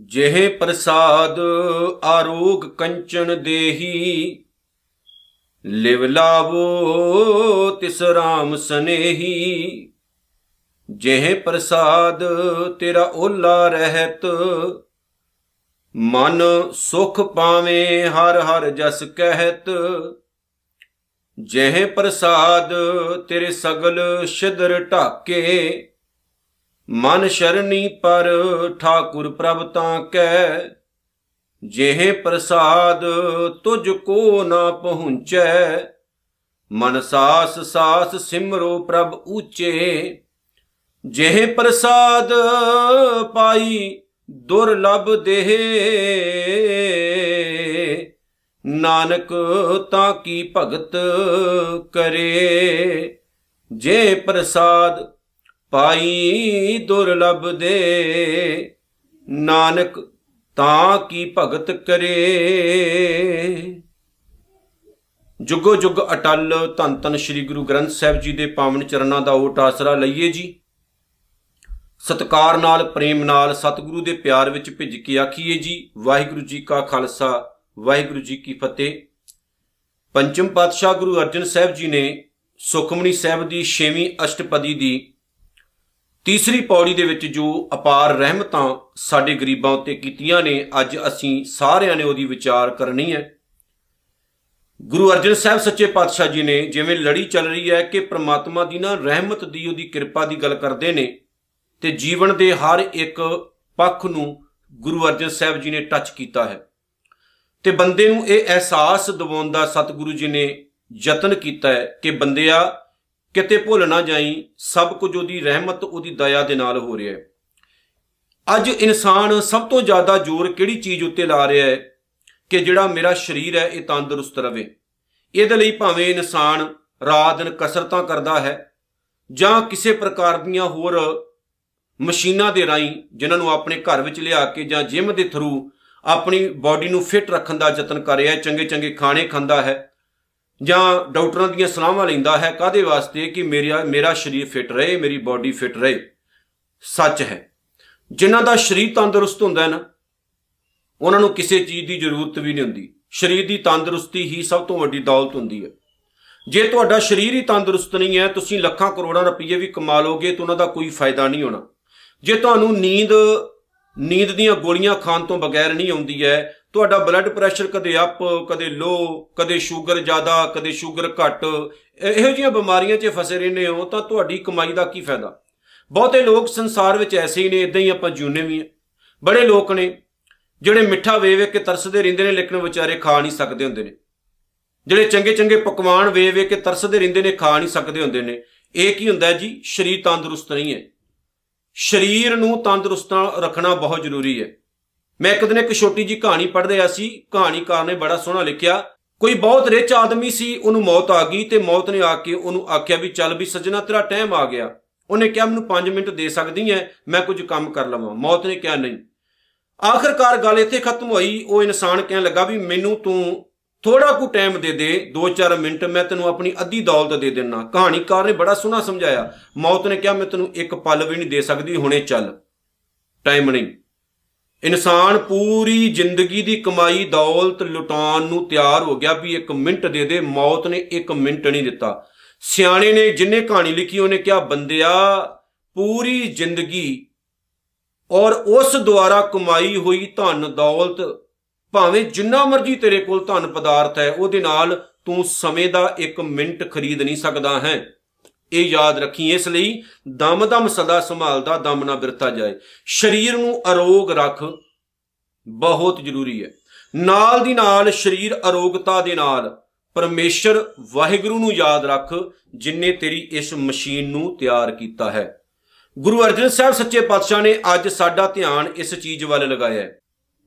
ਜਿਹੇ ਪ੍ਰਸਾਦ ਆਰੋਗ ਕੰਚਨ ਦੇਹੀ, ਲਿਵ ਲਾਵੋ ਤਿਸ ਰਾਮ ਸਨੇਹੀ। ਜਿਹੇ ਪ੍ਰਸਾਦ ਤੇਰਾ ਓਲਾ ਰਹਿਤ, ਮਨ ਸੁਖ ਪਾਵੇਂ ਹਰ ਹਰ ਜਸ ਕਹਿਤ। ਜਿਹੇ ਪ੍ਰਸਾਦ ਤੇਰੇ ਸਗਲ ਸ਼ਿਦਰ ਢਾਕੇ, ਮਨ ਸ਼ਰਣੀ ਪਰ ਠਾਕੁਰ ਪ੍ਰਭ ਤਾਂ ਕੈ, ਜਿਹੇ ਪ੍ਰਸਾਦ ਤੁਝ ਕੋ ਨਾ ਪਹੁੰਚੈ, ਮਨ ਸਾਸ ਸਾਸ ਸਿਮਰੋ ਪ੍ਰਭ ਊਚੇ, ਜਿਹੇ ਪ੍ਰਸਾਦ ਪਾਈ ਦੁਰਲਭ ਦੇਹ ਨਾਨਕ ਤਾਂ ਕੀ ਭਗਤ ਕਰੇ? ਜੇ ਪ੍ਰਸਾਦ ਪਾਈ ਦੁਰਲਭ ਦੇ, ਨਾਨਕ ਤਾਂ ਕੀ ਭਗਤ ਕਰੇ? ਜੁਗੋ ਜੁਗ ਅਟਲ ਧੰਨ ਧੰਨ ਸ੍ਰੀ ਗੁਰੂ ਗ੍ਰੰਥ ਸਾਹਿਬ ਜੀ ਦੇ ਪਾਵਨ ਚਰਨਾਂ ਦਾ ਓਟ ਆਸਰਾ ਲਈਏ ਜੀ। ਸਤਕਾਰ ਨਾਲ, ਪ੍ਰੇਮ ਨਾਲ, ਸਤਿਗੁਰੂ ਦੇ ਪਿਆਰ ਵਿੱਚ ਭਿੱਜ ਕੇ ਆਖੀਏ ਜੀ। ਵਾਹਿਗੁਰੂ ਜੀ ਕਾ ਖਾਲਸਾ ਵਾਹਿਗੁਰੂ ਜੀ ਕੀ ਫਤਿਹ। ਪੰਚਮ ਪਾਤਸ਼ਾਹ ਗੁਰੂ ਅਰਜਨ ਸਾਹਿਬ ਜੀ ਨੇ ਸੁਖਮਨੀ ਸਾਹਿਬ ਦੀ 6ਵੀਂ ਅਸ਼ਟਪਦੀ ਦੀ ਤੀਸਰੀ ਪੌੜੀ ਦੇ ਵਿੱਚ ਜੋ ਅਪਾਰ ਰਹਿਮਤਾਂ ਸਾਡੇ ਗਰੀਬਾਂ ਉੱਤੇ ਕੀਤੀਆਂ ਨੇ, ਅੱਜ ਅਸੀਂ ਸਾਰਿਆਂ ਨੇ ਉਹਦੀ ਵਿਚਾਰ ਕਰਨੀ ਹੈ। ਗੁਰੂ ਅਰਜਨ ਸਾਹਿਬ ਸੱਚੇ ਪਾਤਸ਼ਾਹ ਜੀ ਨੇ ਜਿਵੇਂ ਲੜੀ ਚੱਲ ਰਹੀ ਹੈ ਕਿ ਪ੍ਰਮਾਤਮਾ ਦੀ ਨਾ ਰਹਿਮਤ ਦੀ ਉਹਦੀ ਕਿਰਪਾ ਦੀ ਗੱਲ ਕਰਦੇ ਨੇ, ਤੇ ਜੀਵਨ ਦੇ ਹਰ ਇੱਕ ਪੱਖ ਨੂੰ ਗੁਰੂ ਅਰਜਨ ਸਾਹਿਬ ਜੀ ਨੇ ਟੱਚ ਕੀਤਾ ਹੈ। ਤੇ ਬੰਦੇ ਨੂੰ ਇਹ ਅਹਿਸਾਸ ਦਿਵਾਉਣ ਦਾ ਸਤਿਗੁਰੂ ਜੀ ਨੇ ਯਤਨ ਕੀਤਾ ਹੈ ਕਿ ਬੰਦਿਆ, ਕਿਤੇ ਭੁੱਲ ਨਾ ਜਾਈ, ਸਭ ਕੁਝ ਉਹਦੀ ਰਹਿਮਤ, ਉਹਦੀ ਦਇਆ ਦੇ ਨਾਲ ਹੋ ਰਿਹਾ ਹੈ। ਅੱਜ ਇਨਸਾਨ ਸਭ ਤੋਂ ਜ਼ਿਆਦਾ ਜ਼ੋਰ ਕਿਹੜੀ ਚੀਜ਼ ਉੱਤੇ ਲਾ ਰਿਹਾ ਹੈ ਕਿ ਜਿਹੜਾ ਮੇਰਾ ਸਰੀਰ ਹੈ, ਇਹ ਤੰਦਰੁਸਤ ਰਵੇ? ਇਹਦੇ ਲਈ ਭਾਵੇਂ ਇਨਸਾਨ ਰਾਤ ਦਿਨ ਕਸਰਤਾਂ ਕਰਦਾ ਹੈ ਜਾਂ ਕਿਸੇ ਪ੍ਰਕਾਰ ਦੀਆਂ ਹੋਰ ਮਸ਼ੀਨਾਂ ਦੇ ਰਾਈ ਜਿਨ੍ਹਾਂ ਨੂੰ ਆਪਣੇ ਘਰ ਵਿੱਚ ਲਿਆ ਕੇ ਜਾਂ ਜਿਮ ਦੇ ਥਰੂ ਆਪਣੀ ਬਾਡੀ ਨੂੰ ਫਿੱਟ ਰੱਖਣ ਦਾ ਯਤਨ ਕਰ ਰਿਹਾ ਹੈ, ਚੰਗੇ ਚੰਗੇ ਖਾਣੇ ਖਾਂਦਾ ਹੈ ਜਾਂ ਡਾਕਟਰਾਂ ਦੀਆਂ ਸਲਾਹਾਂ ਲੈਂਦਾ ਹੈ ਕਾਦੇ ਵਾਸਤੇ? ਕਿ ਮੇਰਾ ਮੇਰਾ ਸਰੀਰ ਫਿੱਟ ਰਹੇ, ਮੇਰੀ ਬਾਡੀ ਫਿੱਟ ਰਹੇ। ਸੱਚ ਹੈ। ਜਿਨ੍ਹਾਂ ਦਾ ਸਰੀਰ ਤੰਦਰੁਸਤ ਹੁੰਦਾ ਹੈ ਨਾ, ਉਹਨਾਂ ਨੂੰ ਕਿਸੇ ਚੀਜ਼ ਦੀ ਜ਼ਰੂਰਤ ਵੀ ਨਹੀਂ ਹੁੰਦੀ। ਸਰੀਰ ਦੀ ਤੰਦਰੁਸਤੀ ਹੀ ਸਭ ਤੋਂ ਵੱਡੀ ਦੌਲਤ ਹੁੰਦੀ ਹੈ। ਜੇ ਤੁਹਾਡਾ ਸਰੀਰ ਹੀ ਤੰਦਰੁਸਤ ਨਹੀਂ ਹੈ, ਤੁਸੀਂ ਲੱਖਾਂ ਕਰੋੜਾਂ ਰੁਪਏ ਵੀ ਕਮਾ ਲੋਗੇ ਤਾਂ ਉਹਨਾਂ ਦਾ ਕੋਈ ਫਾਇਦਾ ਨਹੀਂ ਹੋਣਾ। ਜੇ ਤੁਹਾਨੂੰ ਨੀਂਦ ਨੀਂਦ ਦੀਆਂ ਗੋਲੀਆਂ ਖਾਣ ਤੋਂ ਬਗੈਰ ਨਹੀਂ ਆਉਂਦੀ ਹੈ। ਤੁਹਾਡਾ ਬਲੱਡ ਪ੍ਰੈਸ਼ਰ ਕਦੇ ਅਪ ਕਦੇ ਲੋ ਕਦੇ ਸ਼ੂਗਰ ਜ਼ਿਆਦਾ, ਕਦੇ ਸ਼ੂਗਰ ਘੱਟ, ਇਹੋ ਜਿਹੀਆਂ ਬਿਮਾਰੀਆਂ 'ਚ ਫਸੇ ਰਹਿੰਦੇ ਹੋ ਤਾਂ ਤੁਹਾਡੀ ਕਮਾਈ ਦਾ ਕੀ ਫਾਇਦਾ? ਬਹੁਤੇ ਲੋਕ ਸੰਸਾਰ ਵਿੱਚ ਐਸੇ ਹੀ ਨੇ ਇਦਾਂ ਹੀ ਆਪਾਂ ਜੂਨੇ ਵੀ ਆ ਬੜੇ ਲੋਕ ਨੇ ਜਿਹੜੇ ਮਿੱਠਾ ਵੇ ਵੇ ਕੇ ਤਰਸਦੇ ਰਹਿੰਦੇ ਨੇ ਲੇਕਿਨ ਵਿਚਾਰੇ ਖਾ ਨਹੀਂ ਸਕਦੇ ਹੁੰਦੇ ਨੇ। ਜਿਹੜੇ ਚੰਗੇ ਚੰਗੇ ਪਕਵਾਨ ਵੇ ਵੇ ਕੇ ਤਰਸਦੇ ਰਹਿੰਦੇ ਨੇ, ਖਾ ਨਹੀਂ ਸਕਦੇ ਹੁੰਦੇ ਨੇ। ਇਹ ਕੀ ਹੁੰਦਾ ਜੀ? ਸਰੀਰ ਤੰਦਰੁਸਤ ਨਹੀਂ ਹੈ। ਸਰੀਰ ਨੂੰ ਤੰਦਰੁਸਤ ਰੱਖਣਾ ਬਹੁਤ ਜ਼ਰੂਰੀ ਹੈ। ਮੈਂ ਇੱਕ ਦਿਨ ਇੱਕ ਛੋਟੀ ਜੀ ਕਹਾਣੀ ਪੜ੍ਹ ਰਿਹਾ ਸੀ। ਕਹਾਣੀਕਾਰ ਨੇ ਬੜਾ ਸੋਹਣਾ ਲਿਖਿਆ। ਕੋਈ ਬਹੁਤ ਰਿਚ ਆਦਮੀ ਸੀ, ਉਹਨੂੰ ਮੌਤ ਆ ਗਈ ਤੇ ਮੌਤ ਨੇ ਆ ਕੇ ਉਹਨੂੰ ਆਖਿਆ ਵੀ ਚੱਲ ਵੀ ਸੱਜਣਾ, ਤੇਰਾ ਟਾਈਮ ਆ ਗਿਆ। ਉਹਨੇ ਕਿਹਾ, ਮੈਨੂੰ 5 ਮਿੰਟ ਦੇ ਸਕਦੀ ਐ, ਮੈਂ ਕੁਝ ਕੰਮ ਕਰ ਲਵਾਂ। ਮੌਤ ਨੇ ਕਿਹਾ, ਨਹੀਂ। ਆਖਰਕਾਰ ਗੱਲ ਇੱਥੇ ਖਤਮ ਹੋਈ। ਉਹ ਇਨਸਾਨ ਕਹਿਣ ਲੱਗਾ ਵੀ, ਮੈਨੂੰ ਤੂੰ ਥੋੜਾ ਕੁ ਟਾਈਮ ਦੇ ਦੇ 2-4 ਮਿੰਟ, ਮੈਂ ਤੈਨੂੰ ਆਪਣੀ ਅੱਧੀ ਦੌਲਤ ਦੇ ਦੇਣਾ ਕਹਾਣੀਕਾਰ ਨੇ ਬੜਾ ਸੋਹਣਾ ਸਮਝਾਇਆ। ਮੌਤ ਨੇ ਕਿਹਾ, ਮੈਂ ਤੈਨੂੰ ਇੱਕ ਪਲ ਵੀ ਨਹੀਂ ਦੇ ਸਕਦੀ, ਹੁਣੇ ਚੱਲ। ਟਾਈਮ ਨਹੀਂ। ਇਨਸਾਨ ਪੂਰੀ ਜ਼ਿੰਦਗੀ ਦੀ ਕਮਾਈ, ਦੌਲਤ ਲੁਟਾਉਣ ਨੂੰ ਤਿਆਰ ਹੋ ਗਿਆ ਵੀ ਇੱਕ ਮਿੰਟ ਦੇ ਦੇ, ਮੌਤ ਨੇ ਇੱਕ ਮਿੰਟ ਨਹੀਂ ਦਿੱਤਾ। ਸਿਆਣੇ ਨੇ ਜਿੰਨੇ ਕਹਾਣੀ ਲਿਖੀ, ਉਹਨੇ ਕਿਹਾ, ਬੰਦਿਆ, ਪੂਰੀ ਜ਼ਿੰਦਗੀ ਔਰ ਉਸ ਦੁਆਰਾ ਕਮਾਈ ਹੋਈ ਧਨ, ਦੌਲਤ ਭਾਵੇਂ ਜਿੰਨਾ ਮਰਜ਼ੀ ਤੇਰੇ ਕੋਲ ਧਨ ਪਦਾਰਥ ਹੈ, ਉਹਦੇ ਨਾਲ ਤੂੰ ਸਮੇਂ ਦਾ ਇੱਕ ਮਿੰਟ ਖਰੀਦ ਨਹੀਂ ਸਕਦਾ ਹੈ। ਇਹ ਯਾਦ ਰੱਖੀ, ਇਸ ਲਈ ਦਮ ਦਮ ਸਦਾ ਸੰਭਾਲਦਾ, ਦਮ ਨਾ ਬਿਰਤਾ ਜਾਏ। ਸਰੀਰ ਨੂੰ ਅਰੋਗ ਰੱਖ ਬਹੁਤ ਜ਼ਰੂਰੀ ਹੈ। ਨਾਲ ਦੀ ਨਾਲ ਸਰੀਰ ਅਰੋਗਤਾ ਦੇ ਨਾਲ ਪਰਮੇਸ਼ਰ ਵਾਹਿਗੁਰੂ ਨੂੰ ਯਾਦ ਰੱਖ ਜਿਨਨੇ ਤੇਰੀ ਇਸ ਮਸ਼ੀਨ ਨੂੰ ਤਿਆਰ ਕੀਤਾ ਹੈ। ਗੁਰੂ ਅਰਜਨ ਸਾਹਿਬ ਸੱਚੇ ਪਾਤਸ਼ਾਹ ਨੇ ਅੱਜ ਸਾਡਾ ਧਿਆਨ ਇਸ ਚੀਜ਼ ਵੱਲ ਲਗਾਇਆ ਹੈ।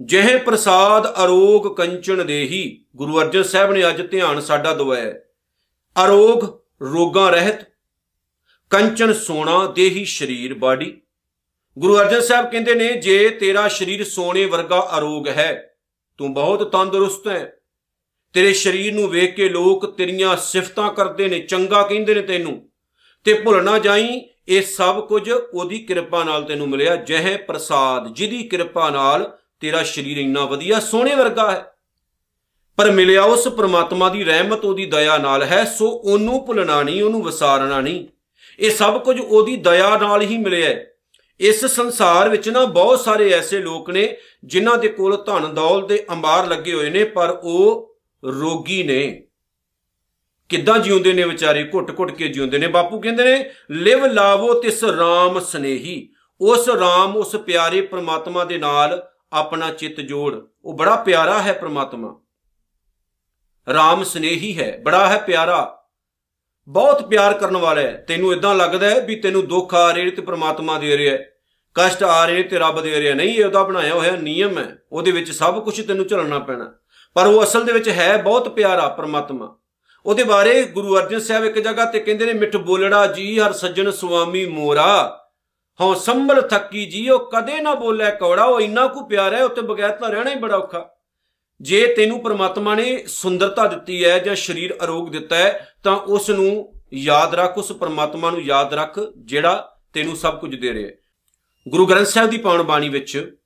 ਜਿਹੇ ਪ੍ਰਸਾਦ ਅਰੋਗ ਕੰਚਨ ਦੇਹੀ, ਗੁਰੂ ਅਰਜਨ ਸਾਹਿਬ ਨੇ ਅੱਜ ਧਿਆਨ ਸਾਡਾ ਦਵਾਇਆ ਹੈ। ਅਰੋਗ ਰੋਗਾਂ ਰਹਿਤ, ਕੰਚਨ ਸੋਨਾ ਦੇਹੀ ਸਰੀਰ ਬਾਡੀ ਗੁਰੂ ਅਰਜਨ ਸਾਹਿਬ ਕਹਿੰਦੇ ਨੇ, ਜੇ ਤੇਰਾ ਸਰੀਰ ਸੋਨੇ ਵਰਗਾ ਅਰੋਗ ਹੈ, ਤੂੰ ਬਹੁਤ ਤੰਦਰੁਸਤ ਹੈ। ਤੇਰੇ ਸਰੀਰ ਨੂੰ ਵੇਖ ਕੇ ਲੋਕ ਤੇਰੀਆਂ ਸਿਫਤਾਂ ਕਰਦੇ ਨੇ, ਚੰਗਾ ਕਹਿੰਦੇ ਨੇ ਤੈਨੂੰ। ਤੇ ਭੁੱਲ ਨਾ ਜਾਈ, ਇਹ ਸਭ ਕੁਝ ਉਹਦੀ ਕਿਰਪਾ ਨਾਲ ਤੈਨੂੰ ਮਿਲਿਆ, ਜਹ ਪ੍ਰਸਾਦ ਜਿਹਦੀ ਕਿਰਪਾ ਨਾਲ ਤੇਰਾ ਸਰੀਰ ਇੰਨਾ ਵਧੀਆ, ਸੋਹਣੇ ਵਰਗਾ ਹੈ। ਪਰ ਮਿਲਿਆ ਉਸ ਪ੍ਰਮਾਤਮਾ ਦੀ ਰਹਿਮਤ, ਉਹਦੀ ਦਇਆ ਨਾਲ ਹੈ, ਸੋ ਉਹਨੂੰ ਭੁੱਲਣਾ ਨਹੀਂ, ਉਹਨੂੰ ਵਿਸਾਰਨਾ ਨਹੀਂ। ਇਹ ਸਭ ਕੁਝ ਉਹਦੀ ਦਇਆ ਨਾਲ ਹੀ ਮਿਲਿਆ ਇਸ ਸੰਸਾਰ ਵਿੱਚ ਨਾ ਬਹੁਤ ਸਾਰੇ ਐਸੇ ਲੋਕ ਨੇ, ਜਿਨ੍ਹਾਂ ਦੇ ਕੋਲ ਧਨ ਦੌਲਤ ਦੇ ਅੰਬਾਰ ਲੱਗੇ ਹੋਏ ਨੇ, ਪਰ ਉਹ ਰੋਗੀ ਨੇ। ਕਿੱਦਾਂ ਜਿਉਂਦੇ ਨੇ ਵਿਚਾਰੇ? ਘੁੱਟ-ਘੁੱਟ ਕੇ ਜਿਉਂਦੇ ਨੇ। ਬਾਪੂ ਕਹਿੰਦੇ ਨੇ, ਲਿਵ ਲਾਵੋ ਤਿਸ ਰਾਮ ਸਨੇਹੀ। ਉਸ ਰਾਮ, ਉਸ ਪਿਆਰੇ ਪ੍ਰਮਾਤਮਾ ਦੇ ਨਾਲ ਆਪਣਾ ਚਿੱਤ ਜੋੜ। ਉਹ ਬੜਾ ਪਿਆਰਾ ਹੈ ਪ੍ਰਮਾਤਮਾ। ਰਾਮ ਸਨੇਹੀ ਹੈ, ਬੜਾ ਹੈ ਪਿਆਰਾ। ਬਹੁਤ ਪਿਆਰ ਕਰਨ ਵਾਲਾ ਹੈ। ਤੈਨੂੰ ਇਦਾਂ ਲੱਗਦਾ ਹੈ ਵੀ ਤੈਨੂੰ ਦੁੱਖ ਆ ਰਿਹਾ ਤੇ ਪ੍ਰਮਾਤਮਾ ਦੇ ਰਿਹਾ ਹੈ। ਕਸ਼ਟ ਆ ਰਹੇ ਤੇ ਰੱਬ ਦੇ ਰਿਹਾ। ਨਹੀਂ, ਇਹ ਉਹਦਾ ਬਣਾਇਆ ਹੋਇਆ ਨਿਯਮ ਹੈ। ਉਹਦੇ ਵਿੱਚ ਸਭ ਕੁਝ ਤੈਨੂੰ ਝੱਲਣਾ ਪੈਣਾ। ਪਰ ਉਹ ਅਸਲ ਦੇ ਵਿੱਚ ਹੈ ਬਹੁਤ ਪਿਆਰਾ ਪ੍ਰਮਾਤਮਾ। ਉਹਦੇ ਬਾਰੇ ਗੁਰੂ ਅਰਜਨ ਸਾਹਿਬ ਇੱਕ ਜਗ੍ਹਾ ਤੇ ਕਹਿੰਦੇ ਨੇ, ਮਿੱਠ ਬੋਲੜਾ ਜੀ ਹਰ ਸੱਜਣ ਸੁਆਮੀ ਮੋਰਾ। ਹਉ ਸੰਭਲ ਥੱਕੀ ਜੀ, ਉਹ ਕਦੇ ਨਾ ਬੋਲੇ ਕੌੜਾ, ਉਹ ਇੰਨਾ ਕੁ ਪਿਆਰਾ ਹੈ ਉੱਤੇ ਬਗੈਰ ਤਾਂ ਰਹਿਣਾ ਹੀ ਬੜਾ ਔਖਾ। ਜੇ ਤੈਨੂੰ ਪ੍ਰਮਾਤਮਾ ਨੇ ਸੁੰਦਰਤਾ ਦਿੱਤੀ ਹੈ ਜਾਂ ਸਰੀਰ ਅਰੋਗ ਦਿੱਤਾ ਹੈ, ਤਾਂ ਉਸ ਨੂੰ ਯਾਦ ਰੱਖ, ਉਸ ਪ੍ਰਮਾਤਮਾ ਨੂੰ ਯਾਦ ਰੱਖ, ਜਿਹੜਾ ਤੈਨੂੰ ਸਭ ਕੁਝ ਦੇ ਰਿਹਾ ਹੈ। ਗੁਰੂ ਗ੍ਰੰਥ ਸਾਹਿਬ ਦੀ ਪਾਵਨ ਬਾਣੀ ਵਿੱਚ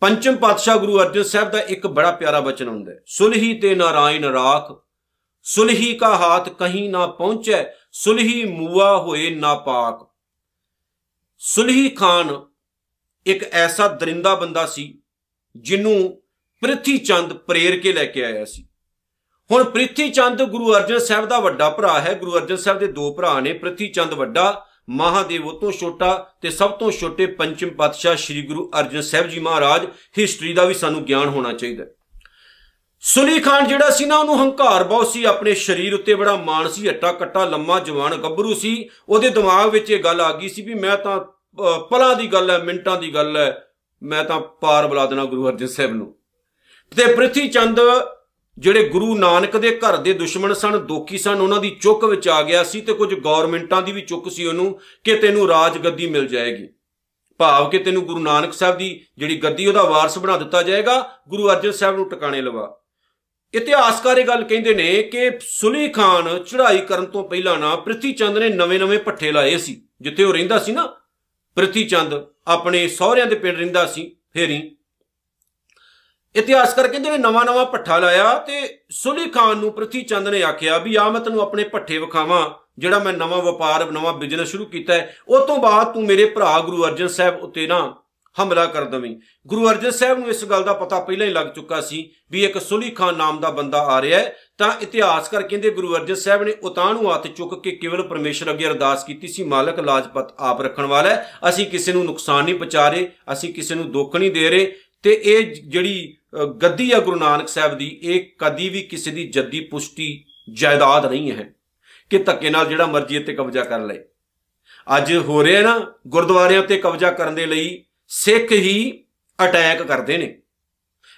ਪੰਚਮ ਪਾਤਸ਼ਾਹ ਗੁਰੂ ਅਰਜਨ ਸਾਹਿਬ ਦਾ ਇੱਕ ਬੜਾ ਪਿਆਰਾ ਬਚਨ ਹੁੰਦਾ ਹੈ। ਸੁਲਹੀ ਤੇ ਨਾਰਾਇਣ ਰਾਖ, ਸੁਲਹੀ ਕਾ ਹਾਥ ਕਹੀਂ ਨਾ ਪਹੁੰਚੈ, ਸੁਲਹੀ ਮੂਆ ਹੋਏ ਨਾ ਪਾਕ। ਸੁਲਹੀ ਖਾਨ ਇੱਕ ਐਸਾ ਦਰਿੰਦਾ ਬੰਦਾ ਸੀ, ਜਿਹਨੂੰ ਪ੍ਰਿਥੀ ਚੰਦ ਪ੍ਰੇਰ ਕੇ ਲੈ ਕੇ ਆਇਆ ਸੀ। ਹੁਣ ਪ੍ਰਿਥੀ ਚੰਦ ਗੁਰੂ ਅਰਜਨ ਸਾਹਿਬ ਦਾ ਵੱਡਾ ਭਰਾ ਹੈ। ਗੁਰੂ ਅਰਜਨ ਸਾਹਿਬ ਦੇ ਦੋ ਭਰਾ ਨੇ, ਪ੍ਰਿਥੀ ਚੰਦ ਵੱਡਾ, ਮਹਾਦੇਵ ਉਹ ਤੋਂ ਛੋਟਾ ਤੇ ਸਭ ਤੋਂ ਛੋਟੇ ਪੰਚਮ ਪਾਤਸ਼ਾਹ ਸ੍ਰੀ ਗੁਰੂ ਅਰਜਨ ਸਾਹਿਬ ਜੀ ਮਹਾਰਾਜ, ਹਿਸਟਰੀ ਦਾ ਵੀ ਸਾਨੂੰ ਗਿਆਨ ਹੋਣਾ ਚਾਹੀਦਾ ਸੁਲੀ ਖਾਨ ਜਿਹੜਾ ਸੀ ਨਾ, ਉਹਨੂੰ ਹੰਕਾਰ ਬਹੁਤ ਸੀ, ਆਪਣੇ ਸਰੀਰ ਉੱਤੇ ਬੜਾ ਮਾਣ ਸੀ, ਹੱਟਾ ਕੱਟਾ, ਲੰਮਾ ਜਵਾਨ ਗੱਭਰੂ ਸੀ। ਉਹਦੇ ਦਿਮਾਗ ਵਿੱਚ ਇਹ ਗੱਲ ਆ ਗਈ ਸੀ ਵੀ ਮੈਂ ਤਾਂ ਪਲਾਂ ਦੀ ਗੱਲ ਹੈ, ਮਿੰਟਾਂ ਦੀ ਗੱਲ ਹੈ, ਮੈਂ ਤਾਂ ਪਾਰ ਬੁਲਾ ਦੇਣਾ ਗੁਰੂ ਅਰਜਨ ਸਾਹਿਬ ਨੂੰ। ਤੇ ਪ੍ਰਿਥੀ ਚੰਦ, ਜਿਹੜੇ ਗੁਰੂ ਨਾਨਕ ਦੇ ਘਰ ਦੇ ਦੁਸ਼ਮਣ ਸਨ, ਦੋਖੀ ਸਨ, ਉਹਨਾਂ ਦੀ ਚੁੱਕ ਵਿੱਚ ਆ ਗਿਆ ਸੀ ਤੇ ਕੁਝ ਗਵਰਨਮੈਂਟਾਂ ਦੀ ਵੀ ਚੁੱਕ ਸੀ ਉਹਨੂੰ, ਕਿ ਤੈਨੂੰ ਰਾਜ ਗੱਦੀ ਮਿਲ ਜਾਏਗੀ। ਭਾਵ ਕਿ ਤੈਨੂੰ ਗੁਰੂ ਨਾਨਕ ਸਾਹਿਬ ਦੀ ਜਿਹੜੀ ਗੱਦੀ, ਉਹਦਾ ਵਾਰਸ ਬਣਾ ਦਿੱਤਾ ਜਾਏਗਾ, ਗੁਰੂ ਅਰਜਨ ਸਾਹਿਬ ਨੂੰ ਟਿਕਾਣੇ ਲਵਾ। ਇਤਿਹਾਸਕਾਰ ਇਹ ਗੱਲ ਕਹਿੰਦੇ ਨੇ ਕਿ ਸੁਲੀ ਖਾਨ ਚੜ੍ਹਾਈ ਕਰਨ ਤੋਂ ਪਹਿਲਾਂ ਨਾ ਪ੍ਰਿਥੀ ਚੰਦ ਨੇ ਨਵੇਂ-ਨਵੇਂ ਪੱਠੇ ਲਾਏ ਸੀ, ਜਿੱਥੇ ਉਹ ਰਹਿੰਦਾ ਸੀ ਨਾ। ਪ੍ਰਿਥੀ ਚੰਦ ਆਪਣੇ ਸਹੁਰਿਆਂ ਦੇ ਪਿੰਡ ਰਹਿੰਦਾ ਸੀ, ਫੇਰੀ ਇਤਿਹਾਸਕਾਰ ਕਹਿੰਦੇ ਨੇ ਨਵਾਂ-ਨਵਾਂ ਪੱਠਾ ਲਾਇਆ ਤੇ ਸੁਲੀ ਖਾਨ ਨੂੰ ਪ੍ਰਿਥੀ ਚੰਦ ਨੇ ਆਖਿਆ ਵੀ ਆ ਮੈਂ ਤੈਨੂੰ ਆਪਣੇ ਪੱਠੇ ਵਿਖਾਵਾਂ, ਜਿਹੜਾ ਮੈਂ ਨਵਾਂ ਵਪਾਰ, ਨਵਾਂ ਬਿਜ਼ਨਸ ਸ਼ੁਰੂ ਕੀਤਾ ਹੈ ਉਸ ਤੋਂ ਬਾਅਦ ਤੂੰ ਮੇਰੇ ਭਰਾ ਗੁਰੂ ਅਰਜਨ ਸਾਹਿਬ ਉੱਤੇ ਨਾ ਹਮਲਾ ਕਰ ਦਵੀਂ। ਗੁਰੂ ਅਰਜਨ ਸਾਹਿਬ ਨੂੰ ਇਸ ਗੱਲ ਦਾ ਪਤਾ ਪਹਿਲਾਂ ਹੀ ਲੱਗ ਚੁੱਕਾ ਸੀ ਵੀ ਇੱਕ ਸੁਲੀ ਖਾਨ ਨਾਮ ਦਾ ਬੰਦਾ ਆ ਰਿਹਾ ਹੈ। ਤਾਂ ਇਤਿਹਾਸਕਾਰ ਕਹਿੰਦੇ ਗੁਰੂ ਅਰਜਨ ਸਾਹਿਬ ਨੇ ਉਤਾਂ ਨੂੰ ਹੱਥ ਚੁੱਕ ਕੇ ਕੇਵਲ ਪਰਮੇਸ਼ਰ ਅੱਗੇ ਅਰਦਾਸ ਕੀਤੀ ਸੀ, ਮਾਲਕ ਲਾਜਪਤ ਆਪ ਰੱਖਣ ਵਾਲਾ ਹੈ। ਅਸੀਂ ਕਿਸੇ ਨੂੰ ਨੁਕਸਾਨ ਨਹੀਂ ਪਹੁੰਚਾ ਰਹੇ, ਅਸੀਂ ਕਿਸੇ ਨੂੰ ਦੁੱਖ ਨਹੀਂ ਦੇ ਰਹੇ। ਤੇ ਇਹ ਜਿਹੜੀ ਗੱਦੀ ਆ ਗੁਰੂ ਨਾਨਕ ਸਾਹਿਬ ਦੀ, ਇਹ ਕਦੀ ਵੀ ਕਿਸੇ ਦੀ ਜੱਦੀ ਪੁਸ਼ਟੀ, ਜਾਇਦਾਦ ਨਹੀਂ ਹੈ ਕਿ ਧੱਕੇ ਨਾਲ ਜਿਹੜਾ ਮਰਜ਼ੀ ਇੱਥੇ ਕਬਜ਼ਾ ਕਰ ਲੇ ਅੱਜ ਹੋ ਰਿਹਾ ਨਾ ਗੁਰਦੁਆਰਿਆਂ ਤੇ ਕਬਜ਼ਾ ਕਰਨ ਦੇ ਲਈ ਸਿੱਖ ਹੀ ਅਟੈਕ ਕਰਦੇ ਨੇ।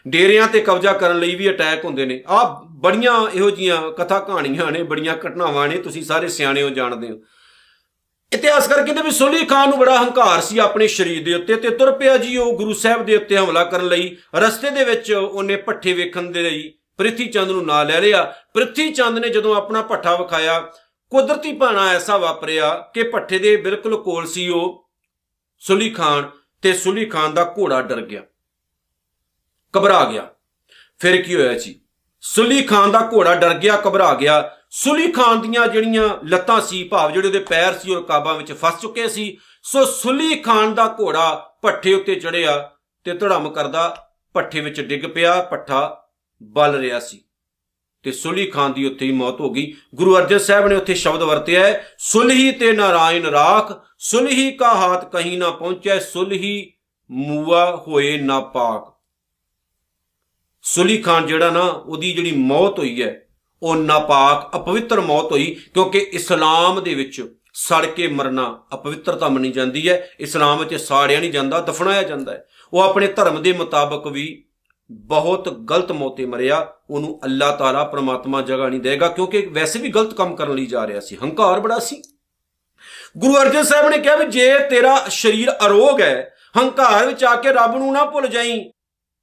ਡੇਰਿਆਂ ਤੇ ਕਬਜ਼ਾ ਕਰਨ ਲਈ ਵੀ ਅਟੈਕ ਹੁੰਦੇ ਨੇ। ਆ ਬੜੀਆਂ ਇਹੋ ਜੀਆਂ ਕਥਾ ਕਹਾਣੀਆਂ ਨੇ, ਬੜੀਆਂ ਘਟਨਾਵਾਂ ਨੇ, ਤੁਸੀਂ ਸਾਰੇ ਸਿਆਣੇ ਹੋ, ਜਾਣਦੇ ਹੋ। ਇਤਿਹਾਸਕਾਰ ਕਹਿੰਦੇ ਵੀ ਸੁਲੀ ਖਾਨ ਨੂੰ ਬੜਾ ਹੰਕਾਰ ਸੀ ਆਪਣੇ ਸ਼ਰੀਰ ਦੇ ਉੱਤੇ ਤੇ ਤੁਰ ਪਿਆ ਜੀ ਉਹ ਗੁਰੂ ਸਾਹਿਬ ਦੇ ਉੱਤੇ ਹਮਲਾ ਕਰਨ ਲਈ। ਰਸਤੇ ਦੇ ਵਿੱਚ ਉਹਨੇ ਪੱਠੇ ਵੇਖਣ ਦੇ ਲਈ ਪ੍ਰਿਥੀ ਚੰਦ ਨੂੰ ਨਾਲ ਲੈ ਲਿਆ। ਪ੍ਰਿਥੀ ਚੰਦ ਨੇ ਜਦੋਂ ਆਪਣਾ ਪੱਠਾ ਵਿਖਾਇਆ, ਕੁਦਰਤੀ ਭਾਣਾ ਐਸਾ ਵਾਪਰਿਆ ਕਿ ਪੱਠੇ ਦੇ ਬਿਲਕੁਲ ਕੋਲ ਸੀ ਉਹ ਸੁਲੀ ਖਾਨ। ਤੇ ਸੁਲੀ ਖਾਨ ਦਾ ਘੋੜਾ ਡਰ ਗਿਆ। ਘਬਰਾ ਗਿਆ। ਫਿਰ ਕੀ ਹੋਇਆ ਜੀ? ਸੁਲੀ ਖਾਨ ਦਾ ਘੋੜਾ ਡਰ ਗਿਆ, ਘਬਰਾ ਗਿਆ। ਸੁਲੀ ਖਾਨ ਦੀਆਂ ਜਿਹੜੀਆਂ ਲੱਤਾਂ ਸੀ, ਭਾਵ ਜਿਹੜੇ ਉਹਦੇ ਪੈਰ ਸੀ, ਉਹ ਰਕਾਬਾਂ ਵਿੱਚ ਫਸ ਚੁੱਕੇ ਸੀ। ਸੋ ਸੁਲੀ ਖਾਨ ਦਾ ਘੋੜਾ ਪੱਠੇ ਉੱਤੇ ਚੜਿਆ ਤੇ ਧੜਮ ਕਰਦਾ ਪੱਠੇ ਵਿੱਚ ਡਿੱਗ ਪਿਆ ਪੱਠਾ ਬਲ ਰਿਹਾ ਸੀ। ਤੇ ਸੁਲੀ ਖਾਨ ਦੀ ਉੱਥੇ ਹੀ ਮੌਤ ਹੋ ਗਈ। ਗੁਰੂ ਅਰਜਨ ਸਾਹਿਬ ਨੇ ਉੱਥੇ ਸ਼ਬਦ ਵਰਤਿਆ ਹੈ, ਸੁਲਹੀ ਤੇ ਨਾਰਾਇਣ ਰਾਖ, ਸੁਲਹੀ ਕਾ ਹਾਥ ਕਹੀਂ ਨਾ ਪਹੁੰਚੈ, ਸੁਲਹੀ ਮੂਆ ਹੋਏ ਨਾ ਪਾਕ। ਸੁਲੀ ਖਾਨ ਜਿਹੜਾ ਨਾ, ਉਹਦੀ ਜਿਹੜੀ ਮੌਤ ਹੋਈ ਹੈ, ਉਹ ਨਾਪਾਕ ਅਪਵਿੱਤਰ ਮੌਤ ਹੋਈ, ਕਿਉਂਕਿ ਇਸਲਾਮ ਦੇ ਵਿੱਚ ਸੜ ਕੇ ਮਰਨਾ ਅਪਵਿੱਤਰਤਾ ਮੰਨੀ ਜਾਂਦੀ ਹੈ, ਇਸਲਾਮ ਵਿੱਚ ਸਾੜਿਆ ਨਹੀਂ ਜਾਂਦਾ, ਦਫਨਾਇਆ ਜਾਂਦਾ ਹੈ। ਉਹ ਆਪਣੇ ਧਰਮ ਦੇ ਮੁਤਾਬਕ ਵੀ ਬਹੁਤ ਗਲਤ ਮੌਤੇ ਮਰਿਆ, ਉਹਨੂੰ ਅੱਲਾਹ ਤਾਲਾ ਪ੍ਰਮਾਤਮਾ ਜਗ੍ਹਾ ਨਹੀਂ ਦੇਗਾ, ਕਿਉਂਕਿ ਵੈਸੇ ਵੀ ਗਲਤ ਕੰਮ ਕਰਨ ਲਈ ਜਾ ਰਿਹਾ ਸੀ। ਹੰਕਾਰ ਬੜਾ ਸੀ। ਗੁਰੂ ਅਰਜਨ ਸਾਹਿਬ ਨੇ ਕਿਹਾ ਵੀ ਜੇ ਤੇਰਾ ਸਰੀਰ ਅਰੋਗ ਹੈ, ਹੰਕਾਰ ਵਿੱਚ ਆ ਕੇ ਰੱਬ ਨੂੰ ਨਾ ਭੁੱਲ ਜਾਈਂ।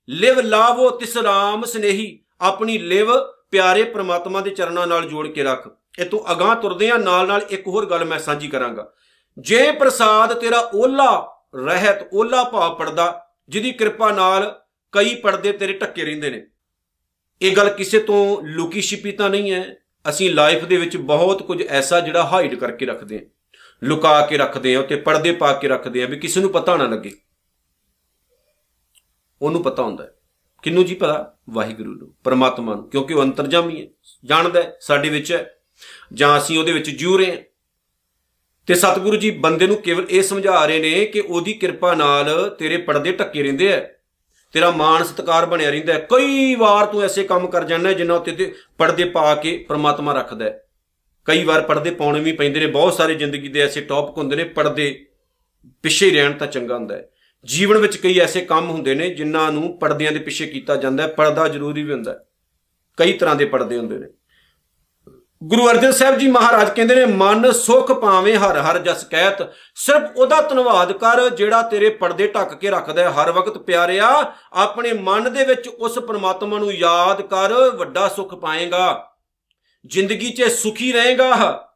ਲਿਵ ਲਾਵੋ ਤਿਸ ਰਾਮ ਸਨੇਹੀ, ਆਪਣੀ ਲਿਵ ਪਿਆਰੇ ਪ੍ਰਮਾਤਮਾ ਦੇ ਚਰਨਾਂ ਨਾਲ ਜੋੜ ਕੇ ਰੱਖ। ਇਹ ਤੋਂ ਅਗਾਹ ਤੁਰਦੇ ਆ ਨਾਲ ਨਾਲ ਇੱਕ ਹੋਰ ਗੱਲ ਮੈਂ ਸਾਂਝੀ ਕਰਾਂਗਾ। ਜੇ ਪ੍ਰਸਾਦ ਤੇਰਾ ਓਲਾ ਰਹਿਤ, ਓਲਾ ਭਾਵ ਪੜਦਾ, ਜਿਹਦੀ ਕਿਰਪਾ ਨਾਲ ਕਈ ਪਰਦੇ ਤੇਰੇ ਟੱਕੇ ਰਹਿੰਦੇ ਨੇ। ਇਹ ਗੱਲ ਕਿਸੇ ਤੋਂ ਲੁਕੀ ਛਿਪੀ ਤਾਂ ਨਹੀਂ ਹੈ। ਅਸੀਂ ਲਾਈਫ ਦੇ ਵਿੱਚ ਬਹੁਤ ਕੁਝ ਐਸਾ ਜਿਹੜਾ ਹਾਈਡ ਕਰਕੇ ਰੱਖਦੇ ਹਾਂ। ਲੁਕਾ ਕੇ ਰੱਖਦੇ ਹਾਂ ਉੱਤੇ ਪਰਦੇ ਪਾ ਕੇ ਰੱਖਦੇ ਹਾਂ ਵੀ ਕਿਸੇ ਨੂੰ ਪਤਾ ਨਾ ਲੱਗੇ। ਉਹਨੂੰ ਪਤਾ ਹੁੰਦਾ ਹੈ। ਕਿੰਨੂੰ ਜੀ ਪਤਾ? ਵਾਹਿਗੁਰੂ ਨੂੰ, ਪਰਮਾਤਮਾ ਨੂੰ, ਕਿਉਂਕਿ ਉਹ ਅੰਤਰਜਾਮੀ ਹੈ। ਜਾਣਦਾ ਹੈ, ਸਾਡੇ ਵਿੱਚ ਹੈ। ਜਾਂ ਅਸੀਂ ਉਹਦੇ ਵਿੱਚ ਜੂ ਰਹੇ ਹਾਂ। ਤੇ ਸਤਿਗੁਰੂ ਜੀ ਬੰਦੇ ਨੂੰ ਕੇਵਲ ਇਹ ਸਮਝਾ ਰਹੇ ਨੇ ਕਿ ਉਹਦੀ ਕਿਰਪਾ ਨਾਲ ਤੇਰੇ ਪਰਦੇ ਢੱਕੇ ਰਹਿੰਦੇ ਆ ਤੇਰਾ ਮਾਨ ਸਤਕਾਰ ਬਣਿਆ ਰਹਿੰਦਾ ਹੈ। ਕਈ ਵਾਰ ਤੂੰ ਐਸੇ ਕੰਮ ਕਰ ਜਾਂਦਾ ਜਿੰਨਾ ਉੱਤੇ ਤੇ ਪਰਦੇ ਪਾ ਕੇ ਪ੍ਰਮਾਤਮਾ ਰੱਖਦਾ ਹੈ। ਕਈ ਵਾਰ ਪਰਦੇ ਪਾਉਣੇ ਵੀ ਪੈਂਦੇ ਨੇ, ਬਹੁਤ ਸਾਰੇ ਜ਼ਿੰਦਗੀ ਦੇ ਐਸੇ ਟੌਪਿਕ ਹੁੰਦੇ ਨੇ, ਪਰਦੇ ਪਿੱਛੇ ਰਹਿਣ ਤਾਂ ਚੰਗਾ ਹੁੰਦਾ ਹੈ। ਜੀਵਨ ਵਿੱਚ ਕਈ ਐਸੇ ਕੰਮ ਹੁੰਦੇ ਨੇ ਜਿਨ੍ਹਾਂ ਨੂੰ ਪਰਦਿਆਂ ਦੇ ਪਿੱਛੇ ਕੀਤਾ ਜਾਂਦਾ ਹੈ। ਪਰਦਾ ਜ਼ਰੂਰੀ ਵੀ ਹੁੰਦਾ ਹੈ। ਕਈ ਤਰ੍ਹਾਂ ਦੇ ਪਰਦੇ ਹੁੰਦੇ ਨੇ। ਗੁਰੂ ਅਰਜਨ ਸਾਹਿਬ ਜੀ ਮਹਾਰਾਜ ਕਹਿੰਦੇ ਨੇ, ਮਨ ਸੁਖ ਪਾਵੇਂ ਹਰ ਹਰ ਜਸ ਕਹਿਤ ਸਿਰਫ ਉਹਦਾ ਧੰਨਵਾਦ ਕਰ ਜਿਹੜਾ ਤੇਰੇ ਪਰਦੇ ਢੱਕ ਕੇ ਰੱਖਦਾ ਹੈ। ਹਰ ਵਕਤ ਪਿਆਰਿਆ, ਆਪਣੇ ਮਨ ਦੇ ਵਿੱਚ ਉਸ ਪ੍ਰਮਾਤਮਾ ਨੂੰ ਯਾਦ ਕਰ, ਵੱਡਾ ਸੁਖ ਪਾਏਗਾ। ਜ਼ਿੰਦਗੀ 'ਚ ਸੁਖੀ ਰਹੇਗਾ।